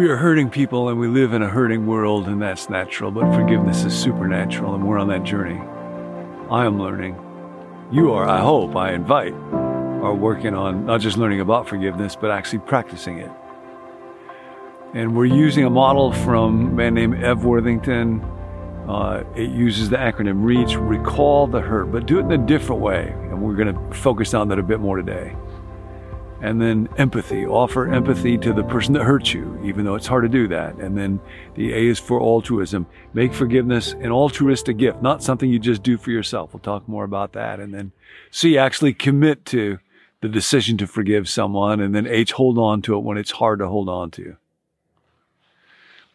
We are hurting people and we live in a hurting world, and that's natural, but forgiveness is supernatural, and we're on that journey. I am learning. You are, I hope, I invite, are working on not just learning about forgiveness, but actually practicing it. And we're using a model from a man named Ev Worthington. Uh, it uses the acronym REACH, recall the hurt, but do it in a different way. And we're going to focus on that a bit more today. And then empathy, offer empathy to the person that hurts you, even though it's hard to do that. And then the A is for altruism. Make forgiveness an altruistic gift, not something you just do for yourself. We'll talk more about that. And then C, actually commit to the decision to forgive someone. And then H, hold on to it when it's hard to hold on to.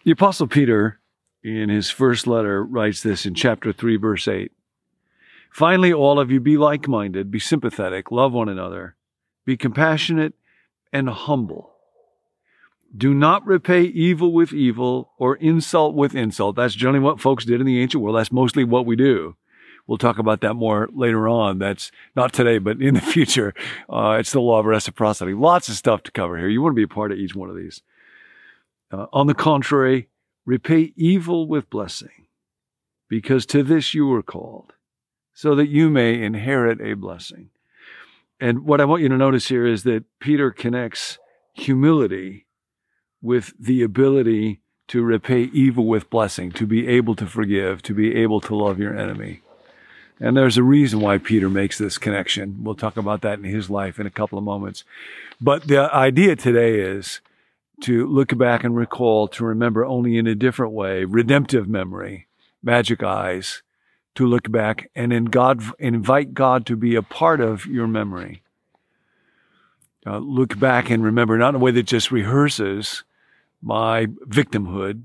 The Apostle Peter, in his first letter, writes this in chapter 3, verse 8. Finally, all of you be like minded, be sympathetic, love one another, be compassionate and humble. Do not repay evil with evil or insult with insult. That's generally what folks did in the ancient world. That's mostly what we do. We'll talk about that more later on. That's not today, but in the future. Uh, it's the law of reciprocity. Lots of stuff to cover here. You want to be a part of each one of these. Uh, on the contrary, repay evil with blessing, because to this you were called, so that you may inherit a blessing. And what I want you to notice here is that Peter connects humility with the ability to repay evil with blessing, to be able to forgive, to be able to love your enemy. And there's a reason why Peter makes this connection. We'll talk about that in his life in a couple of moments. But the idea today is to look back and recall, to remember only in a different way, redemptive memory, magic eyes, to look back and in God, invite God to be a part of your memory. Uh, look back and remember, not in a way that just rehearses my victimhood,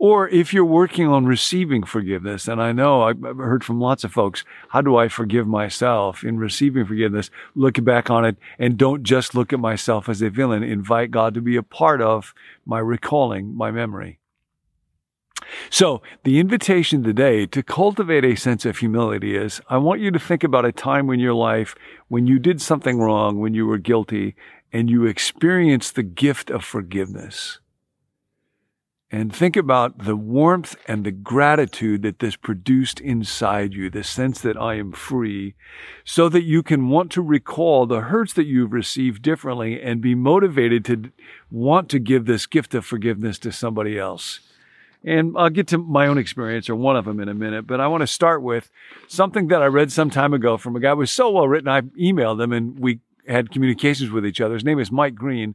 or if you're working on receiving forgiveness, and I know I've heard from lots of folks, how do I forgive myself in receiving forgiveness? Look back on it and don't just look at myself as a villain. Invite God to be a part of my recalling my memory. So the invitation today to cultivate a sense of humility is I want you to think about a time in your life when you did something wrong, when you were guilty, and you experienced the gift of forgiveness and think about the warmth and the gratitude that this produced inside you, the sense that I am free, so that you can want to recall the hurts that you've received differently and be motivated to want to give this gift of forgiveness to somebody else. And I'll get to my own experience or one of them in a minute, but I want to start with something that I read some time ago from a guy who was so well written. I emailed him and we had communications with each other. His name is Mike Green.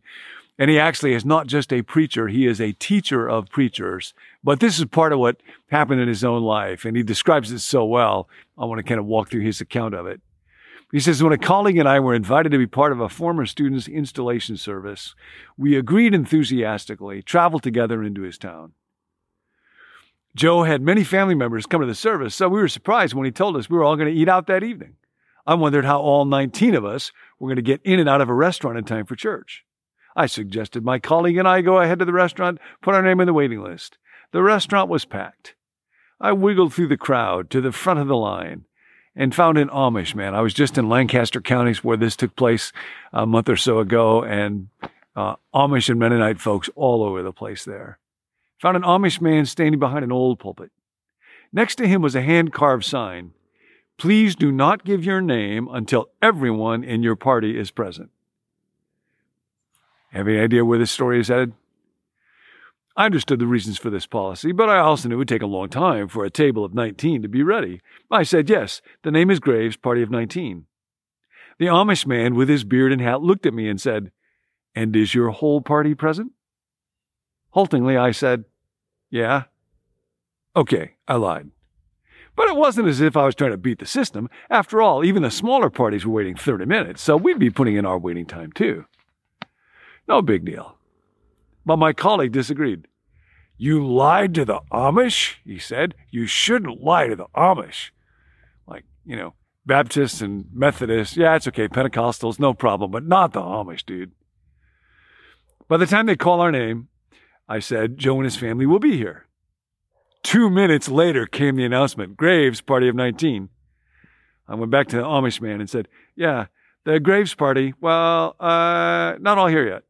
And he actually is not just a preacher, he is a teacher of preachers. But this is part of what happened in his own life. And he describes it so well. I want to kind of walk through his account of it. He says, when a colleague and I were invited to be part of a former student's installation service, we agreed enthusiastically, traveled together into his town. Joe had many family members come to the service, so we were surprised when he told us we were all going to eat out that evening. I wondered how all 19 of us were going to get in and out of a restaurant in time for church. I suggested my colleague and I go ahead to the restaurant, put our name in the waiting list. The restaurant was packed. I wiggled through the crowd to the front of the line and found an Amish man. I was just in Lancaster counties where this took place a month or so ago, and uh, Amish and Mennonite folks all over the place there. Found an Amish man standing behind an old pulpit. Next to him was a hand carved sign Please do not give your name until everyone in your party is present. Have any idea where this story is headed? I understood the reasons for this policy, but I also knew it would take a long time for a table of 19 to be ready. I said, yes, the name is Graves, party of 19. The Amish man with his beard and hat looked at me and said, And is your whole party present? Haltingly, I said, Yeah. Okay, I lied. But it wasn't as if I was trying to beat the system. After all, even the smaller parties were waiting 30 minutes, so we'd be putting in our waiting time too. No big deal. But my colleague disagreed. You lied to the Amish? He said. You shouldn't lie to the Amish. Like, you know, Baptists and Methodists, yeah, it's okay. Pentecostals, no problem, but not the Amish, dude. By the time they call our name, I said, Joe and his family will be here. Two minutes later came the announcement Graves, party of 19. I went back to the Amish man and said, Yeah, the Graves party, well, uh, not all here yet.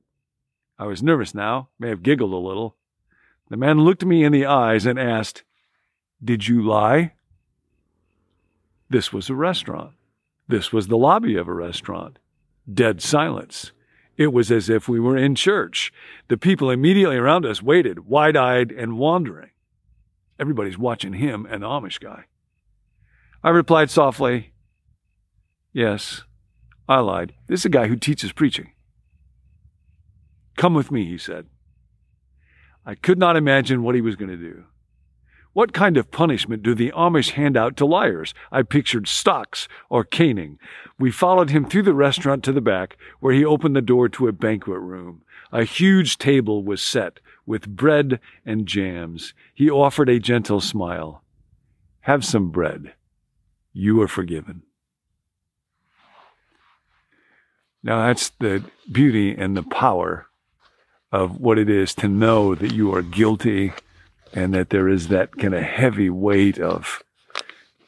I was nervous now, may have giggled a little. The man looked me in the eyes and asked, Did you lie? This was a restaurant. This was the lobby of a restaurant. Dead silence. It was as if we were in church. The people immediately around us waited, wide eyed and wandering. Everybody's watching him and the Amish guy. I replied softly, Yes, I lied. This is a guy who teaches preaching. Come with me, he said. I could not imagine what he was going to do. What kind of punishment do the Amish hand out to liars? I pictured stocks or caning. We followed him through the restaurant to the back, where he opened the door to a banquet room. A huge table was set with bread and jams. He offered a gentle smile. Have some bread. You are forgiven. Now that's the beauty and the power of what it is to know that you are guilty and that there is that kind of heavy weight of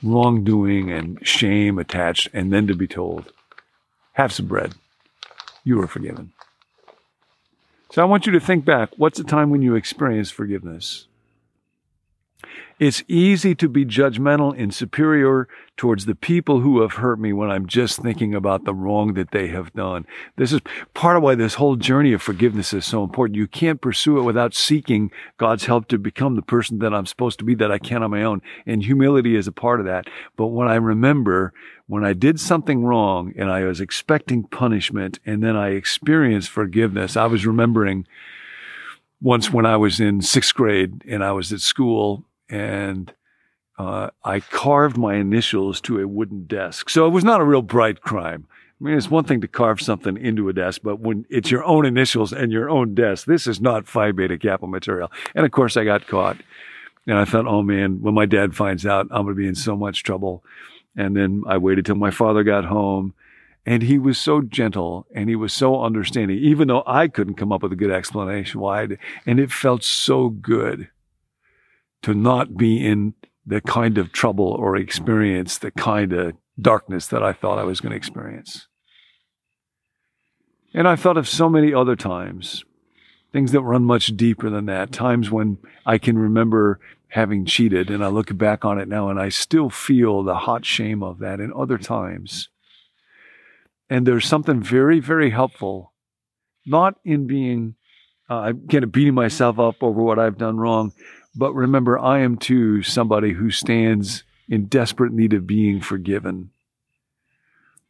wrongdoing and shame attached, and then to be told, have some bread. You are forgiven. So I want you to think back what's the time when you experienced forgiveness? It's easy to be judgmental and superior towards the people who have hurt me when I'm just thinking about the wrong that they have done. This is part of why this whole journey of forgiveness is so important. You can't pursue it without seeking God's help to become the person that I'm supposed to be that I can on my own. And humility is a part of that. But when I remember when I did something wrong and I was expecting punishment and then I experienced forgiveness, I was remembering once when I was in sixth grade and I was at school and uh, I carved my initials to a wooden desk. So it was not a real bright crime. I mean, it's one thing to carve something into a desk, but when it's your own initials and your own desk, this is not Phi Beta Kappa material. And of course, I got caught. And I thought, oh man, when my dad finds out, I'm going to be in so much trouble. And then I waited till my father got home. And he was so gentle and he was so understanding, even though I couldn't come up with a good explanation why. And it felt so good to not be in the kind of trouble or experience the kind of darkness that I thought I was going to experience. And I thought of so many other times, things that run much deeper than that, times when I can remember having cheated and I look back on it now and I still feel the hot shame of that in other times. And there's something very, very helpful, not in being, uh, kind of beating myself up over what I've done wrong, but remember, I am too somebody who stands in desperate need of being forgiven.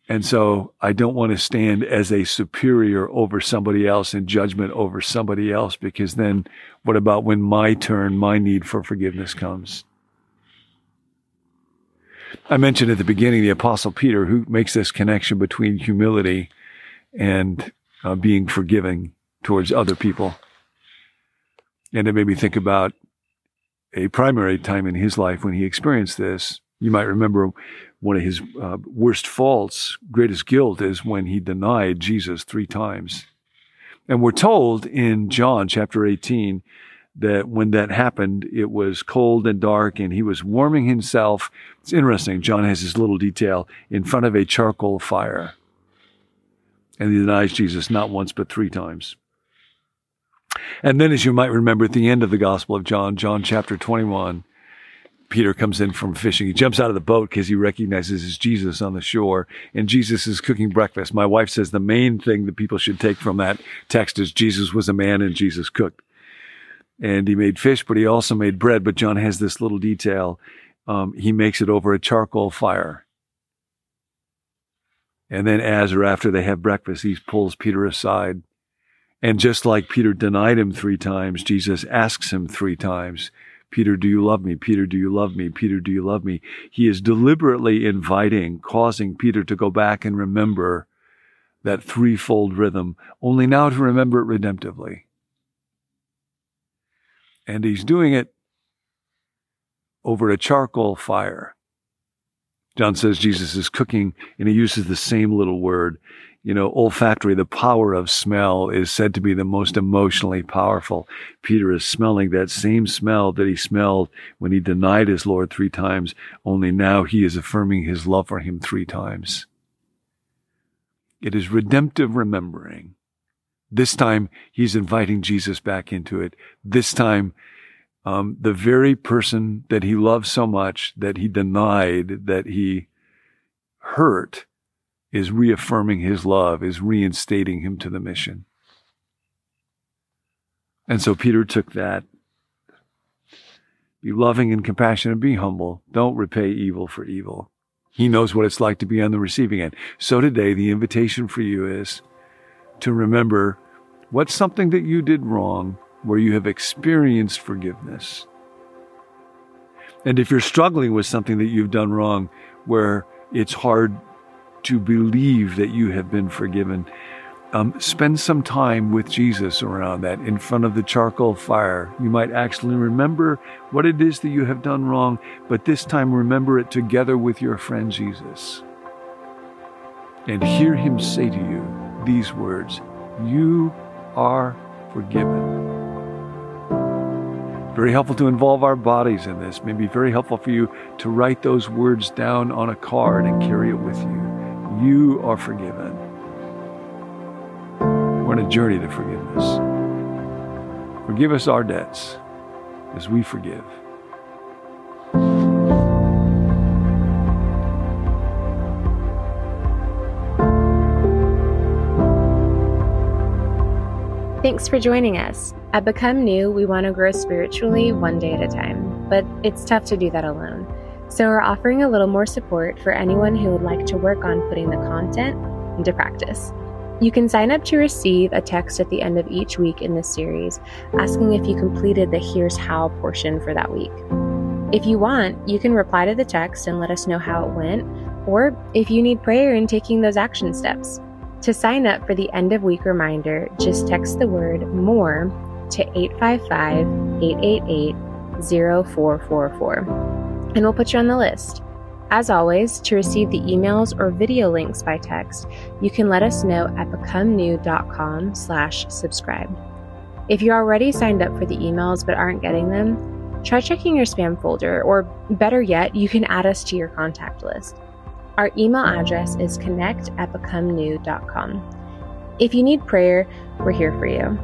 And so I don't want to stand as a superior over somebody else in judgment over somebody else because then what about when my turn, my need for forgiveness comes? I mentioned at the beginning the apostle Peter who makes this connection between humility and uh, being forgiving towards other people. And it made me think about a primary time in his life when he experienced this. You might remember one of his uh, worst faults, greatest guilt, is when he denied Jesus three times. And we're told in John chapter 18 that when that happened, it was cold and dark and he was warming himself. It's interesting. John has this little detail in front of a charcoal fire. And he denies Jesus not once, but three times. And then, as you might remember, at the end of the Gospel of John, John chapter 21, Peter comes in from fishing. He jumps out of the boat because he recognizes it's Jesus on the shore, and Jesus is cooking breakfast. My wife says the main thing that people should take from that text is Jesus was a man and Jesus cooked. And he made fish, but he also made bread. But John has this little detail. Um, he makes it over a charcoal fire. And then, as or after they have breakfast, he pulls Peter aside and just like Peter denied him three times, Jesus asks him three times, Peter, do you love me? Peter, do you love me? Peter, do you love me? He is deliberately inviting, causing Peter to go back and remember that threefold rhythm, only now to remember it redemptively. And he's doing it over a charcoal fire. John says Jesus is cooking, and he uses the same little word you know, olfactory, the power of smell is said to be the most emotionally powerful. Peter is smelling that same smell that he smelled when he denied his Lord three times, only now he is affirming his love for him three times. It is redemptive remembering This time, he's inviting Jesus back into it. This time, um, the very person that he loved so much, that he denied, that he hurt, is reaffirming his love, is reinstating him to the mission. And so Peter took that. Be loving and compassionate, be humble. Don't repay evil for evil. He knows what it's like to be on the receiving end. So today, the invitation for you is to remember what's something that you did wrong where you have experienced forgiveness. And if you're struggling with something that you've done wrong where it's hard to believe that you have been forgiven, um, spend some time with Jesus around that in front of the charcoal fire. You might actually remember what it is that you have done wrong, but this time remember it together with your friend Jesus. And hear him say to you these words You are forgiven. Very helpful to involve our bodies in this. Maybe very helpful for you to write those words down on a card and carry it with you. You are forgiven. We're on a journey to forgiveness. Forgive us our debts as we forgive. Thanks for joining us. At Become New, we want to grow spiritually one day at a time, but it's tough to do that alone. So we're offering a little more support for anyone who would like to work on putting the content into practice. You can sign up to receive a text at the end of each week in this series asking if you completed the Here's How portion for that week. If you want, you can reply to the text and let us know how it went, or if you need prayer in taking those action steps. To sign up for the end of week reminder, just text the word MORE to 855 888 0444, and we'll put you on the list. As always, to receive the emails or video links by text, you can let us know at becomenew.com slash subscribe. If you're already signed up for the emails but aren't getting them, try checking your spam folder, or better yet, you can add us to your contact list. Our email address is connect at becomenew.com. If you need prayer, we're here for you.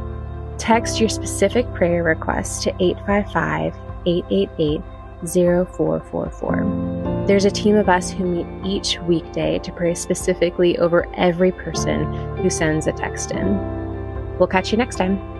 Text your specific prayer request to 855 888 0444. There's a team of us who meet each weekday to pray specifically over every person who sends a text in. We'll catch you next time.